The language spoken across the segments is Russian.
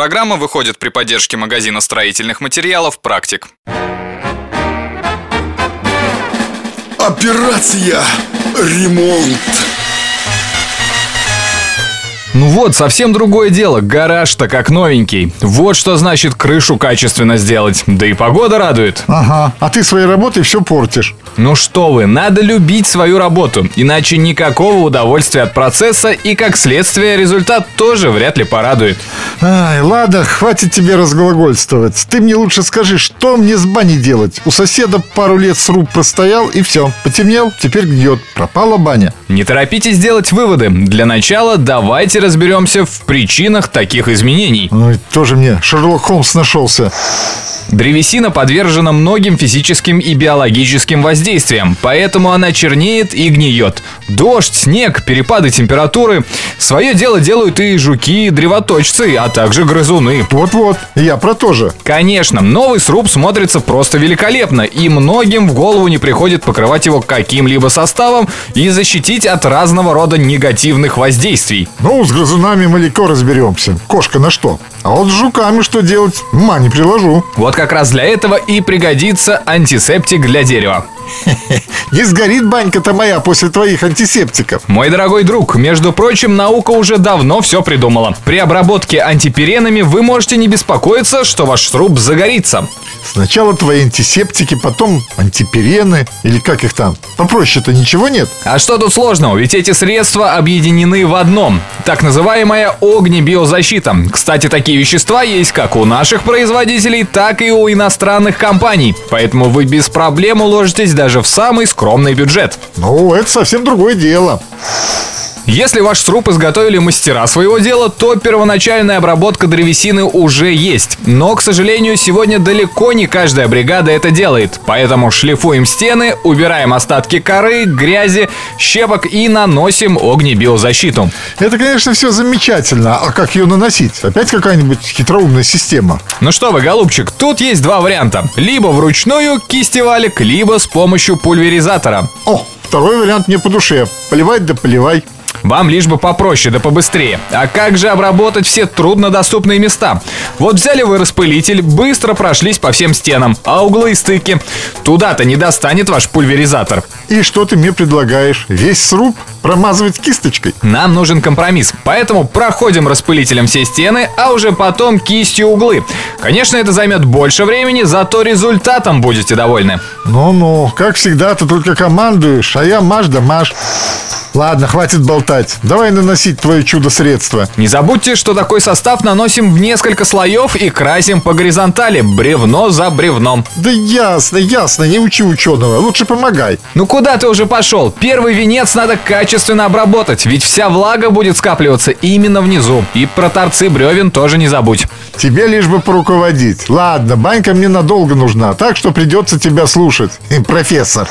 программа выходит при поддержке магазина строительных материалов «Практик». Операция «Ремонт». Ну вот, совсем другое дело. Гараж-то как новенький. Вот что значит крышу качественно сделать. Да и погода радует. Ага, а ты своей работой все портишь. Ну что вы, надо любить свою работу. Иначе никакого удовольствия от процесса и, как следствие, результат тоже вряд ли порадует. Ай, ладно, хватит тебе разглагольствовать. Ты мне лучше скажи, что мне с баней делать? У соседа пару лет сруб простоял и все. Потемнел, теперь гниет. Пропала баня. Не торопитесь делать выводы. Для начала давайте разберемся в причинах таких изменений. Ой, тоже мне Шерлок Холмс нашелся. Древесина подвержена многим физическим и биологическим воздействиям, поэтому она чернеет и гниет. Дождь, снег, перепады температуры. Свое дело делают и жуки, и древоточцы, а также грызуны. Вот-вот, я про то же. Конечно, новый сруб смотрится просто великолепно, и многим в голову не приходит покрывать его каким-либо составом и защитить от разного рода негативных воздействий. Ну, с грызунами мы легко разберемся. Кошка на что? А вот с жуками что делать? Ма не приложу. Вот как раз для этого и пригодится антисептик для дерева. Не сгорит банька-то моя после твоих антисептиков. Мой дорогой друг, между прочим, наука уже давно все придумала. При обработке антиперенами вы можете не беспокоиться, что ваш сруб загорится. Сначала твои антисептики, потом антиперены, или как их там. Попроще-то ничего нет. А что тут сложного? Ведь эти средства объединены в одном. Так называемая огнебиозащита. Кстати, такие вещества есть как у наших производителей, так и у иностранных компаний. Поэтому вы без проблем уложитесь даже в самый скромный бюджет. Ну, это совсем другое дело. Если ваш сруб изготовили мастера своего дела, то первоначальная обработка древесины уже есть. Но, к сожалению, сегодня далеко не каждая бригада это делает. Поэтому шлифуем стены, убираем остатки коры, грязи, щепок и наносим огнебиозащиту. Это, конечно, все замечательно. А как ее наносить? Опять какая-нибудь хитроумная система? Ну что вы, голубчик, тут есть два варианта. Либо вручную кисти валик, либо с помощью пульверизатора. О, второй вариант мне по душе. Поливать да поливай. Вам лишь бы попроще да побыстрее. А как же обработать все труднодоступные места? Вот взяли вы распылитель, быстро прошлись по всем стенам, а углы и стыки. Туда-то не достанет ваш пульверизатор. И что ты мне предлагаешь? Весь сруб промазывать кисточкой? Нам нужен компромисс, поэтому проходим распылителем все стены, а уже потом кистью углы. Конечно, это займет больше времени, зато результатом будете довольны. Ну-ну, как всегда, ты только командуешь, а я маш да маш. Ладно, хватит болтать. Давай наносить твое чудо-средство. Не забудьте, что такой состав наносим в несколько слоев и красим по горизонтали, бревно за бревном. Да ясно, ясно, не учи ученого. Лучше помогай. Ну куда ты уже пошел? Первый венец надо качественно обработать, ведь вся влага будет скапливаться именно внизу. И про торцы бревен тоже не забудь. Тебе лишь бы поруководить. Ладно, банька мне надолго нужна, так что придется тебя слушать, профессор.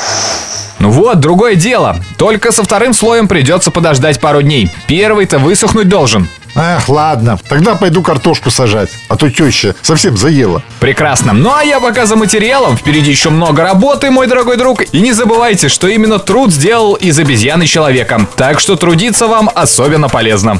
Ну вот, другое дело. Только со вторым слоем придется подождать пару дней. Первый-то высохнуть должен. Эх, ладно, тогда пойду картошку сажать, а то теща совсем заела. Прекрасно. Ну а я пока за материалом. Впереди еще много работы, мой дорогой друг. И не забывайте, что именно труд сделал из обезьяны человека. Так что трудиться вам особенно полезно.